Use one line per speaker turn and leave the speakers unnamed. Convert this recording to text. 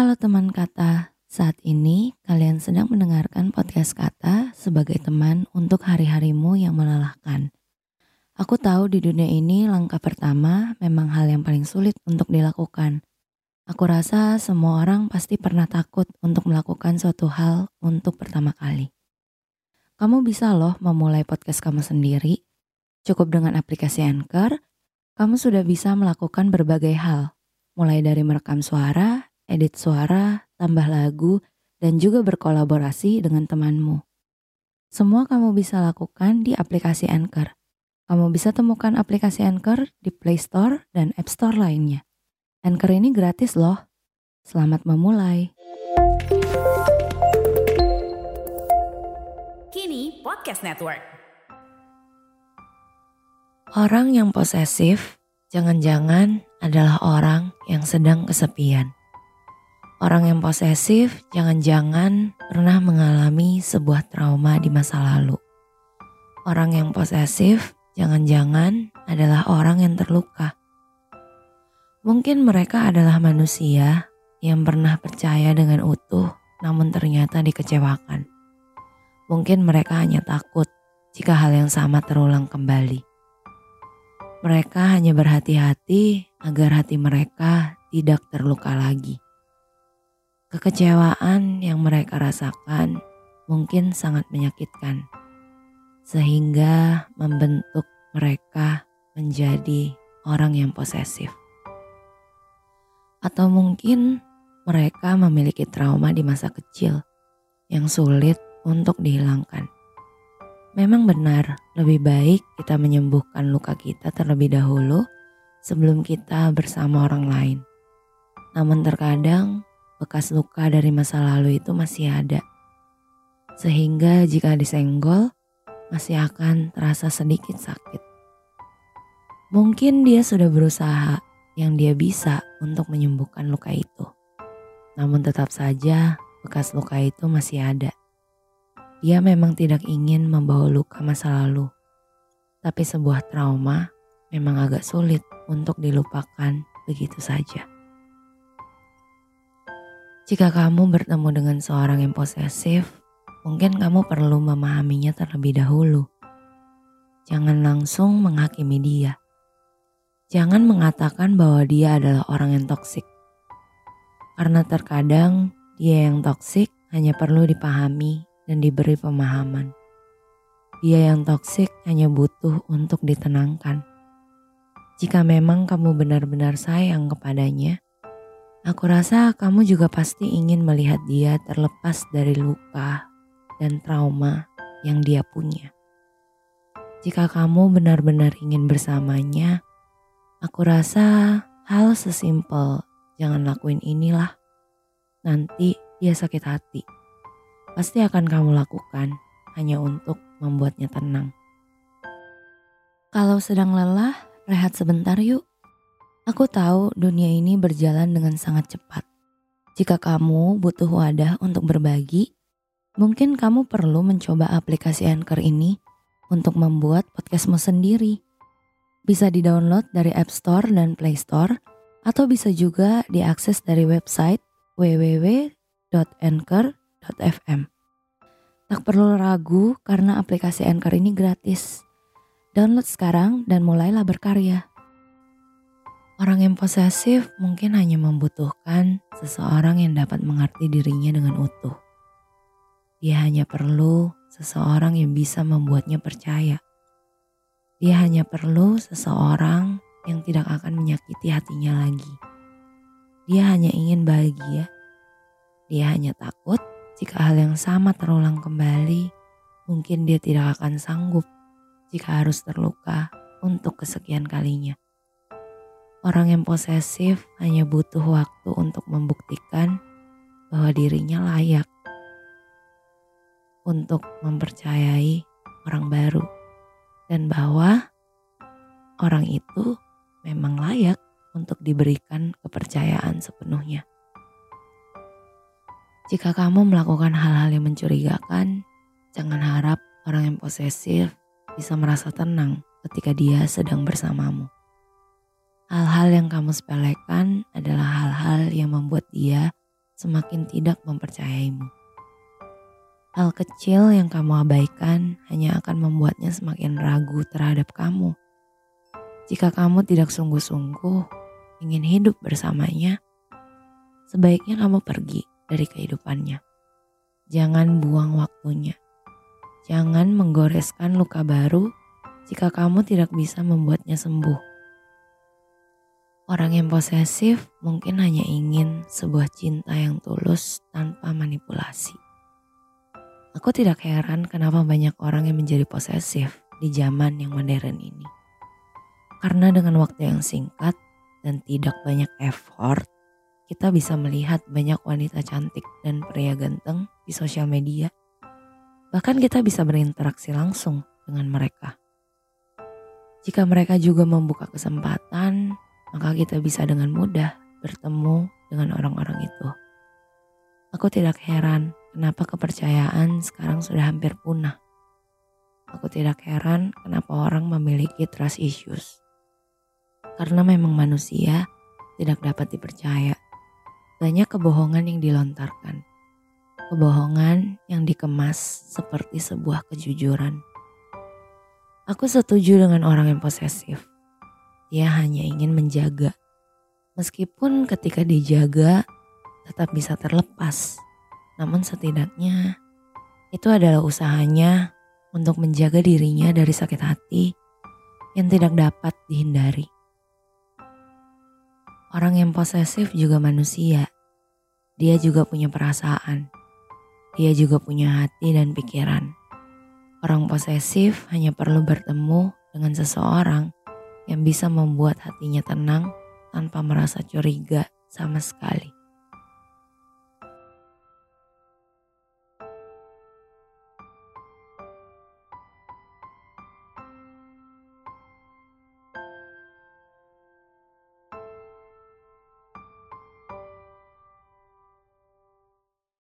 Halo teman kata, saat ini kalian sedang mendengarkan podcast kata sebagai teman untuk hari-harimu yang melelahkan. Aku tahu di dunia ini langkah pertama memang hal yang paling sulit untuk dilakukan. Aku rasa semua orang pasti pernah takut untuk melakukan suatu hal untuk pertama kali. Kamu bisa loh memulai podcast kamu sendiri. Cukup dengan aplikasi Anchor, kamu sudah bisa melakukan berbagai hal, mulai dari merekam suara, edit suara, tambah lagu, dan juga berkolaborasi dengan temanmu. Semua kamu bisa lakukan di aplikasi Anchor. Kamu bisa temukan aplikasi Anchor di Play Store dan App Store lainnya. Anchor ini gratis loh. Selamat memulai.
Kini Podcast Network.
Orang yang posesif jangan-jangan adalah orang yang sedang kesepian. Orang yang posesif jangan-jangan pernah mengalami sebuah trauma di masa lalu. Orang yang posesif jangan-jangan adalah orang yang terluka. Mungkin mereka adalah manusia yang pernah percaya dengan utuh, namun ternyata dikecewakan. Mungkin mereka hanya takut jika hal yang sama terulang kembali. Mereka hanya berhati-hati agar hati mereka tidak terluka lagi. Kekecewaan yang mereka rasakan mungkin sangat menyakitkan, sehingga membentuk mereka menjadi orang yang posesif, atau mungkin mereka memiliki trauma di masa kecil yang sulit untuk dihilangkan. Memang benar, lebih baik kita menyembuhkan luka kita terlebih dahulu sebelum kita bersama orang lain. Namun, terkadang bekas luka dari masa lalu itu masih ada. Sehingga jika disenggol, masih akan terasa sedikit sakit. Mungkin dia sudah berusaha yang dia bisa untuk menyembuhkan luka itu. Namun tetap saja bekas luka itu masih ada. Dia memang tidak ingin membawa luka masa lalu. Tapi sebuah trauma memang agak sulit untuk dilupakan begitu saja. Jika kamu bertemu dengan seorang yang posesif, mungkin kamu perlu memahaminya terlebih dahulu. Jangan langsung menghakimi dia. Jangan mengatakan bahwa dia adalah orang yang toksik. Karena terkadang dia yang toksik hanya perlu dipahami dan diberi pemahaman. Dia yang toksik hanya butuh untuk ditenangkan. Jika memang kamu benar-benar sayang kepadanya, Aku rasa kamu juga pasti ingin melihat dia terlepas dari luka dan trauma yang dia punya. Jika kamu benar-benar ingin bersamanya, aku rasa hal sesimpel jangan lakuin inilah. Nanti dia sakit hati. Pasti akan kamu lakukan hanya untuk membuatnya tenang. Kalau sedang lelah, rehat sebentar yuk. Aku tahu dunia ini berjalan dengan sangat cepat. Jika kamu butuh wadah untuk berbagi, mungkin kamu perlu mencoba aplikasi Anchor ini untuk membuat podcastmu sendiri. Bisa di-download dari App Store dan Play Store, atau bisa juga diakses dari website www.anchor.fm. Tak perlu ragu karena aplikasi Anchor ini gratis. Download sekarang dan mulailah berkarya. Orang yang posesif mungkin hanya membutuhkan seseorang yang dapat mengerti dirinya dengan utuh. Dia hanya perlu seseorang yang bisa membuatnya percaya. Dia hanya perlu seseorang yang tidak akan menyakiti hatinya lagi. Dia hanya ingin bahagia. Dia hanya takut jika hal yang sama terulang kembali, mungkin dia tidak akan sanggup jika harus terluka untuk kesekian kalinya. Orang yang posesif hanya butuh waktu untuk membuktikan bahwa dirinya layak untuk mempercayai orang baru dan bahwa orang itu memang layak untuk diberikan kepercayaan sepenuhnya. Jika kamu melakukan hal-hal yang mencurigakan, jangan harap orang yang posesif bisa merasa tenang ketika dia sedang bersamamu. Hal-hal yang kamu sepelekan adalah hal-hal yang membuat dia semakin tidak mempercayaimu. Hal kecil yang kamu abaikan hanya akan membuatnya semakin ragu terhadap kamu. Jika kamu tidak sungguh-sungguh ingin hidup bersamanya, sebaiknya kamu pergi dari kehidupannya. Jangan buang waktunya. Jangan menggoreskan luka baru jika kamu tidak bisa membuatnya sembuh. Orang yang posesif mungkin hanya ingin sebuah cinta yang tulus tanpa manipulasi. Aku tidak heran kenapa banyak orang yang menjadi posesif di zaman yang modern ini. Karena dengan waktu yang singkat dan tidak banyak effort, kita bisa melihat banyak wanita cantik dan pria ganteng di sosial media. Bahkan kita bisa berinteraksi langsung dengan mereka. Jika mereka juga membuka kesempatan, maka kita bisa dengan mudah bertemu dengan orang-orang itu. Aku tidak heran kenapa kepercayaan sekarang sudah hampir punah. Aku tidak heran kenapa orang memiliki trust issues. Karena memang manusia tidak dapat dipercaya. Banyak kebohongan yang dilontarkan. Kebohongan yang dikemas seperti sebuah kejujuran. Aku setuju dengan orang yang posesif. Dia hanya ingin menjaga. Meskipun ketika dijaga tetap bisa terlepas namun setidaknya itu adalah usahanya untuk menjaga dirinya dari sakit hati yang tidak dapat dihindari. Orang yang posesif juga manusia. Dia juga punya perasaan. Dia juga punya hati dan pikiran. Orang posesif hanya perlu bertemu dengan seseorang yang bisa membuat hatinya tenang tanpa merasa curiga sama sekali.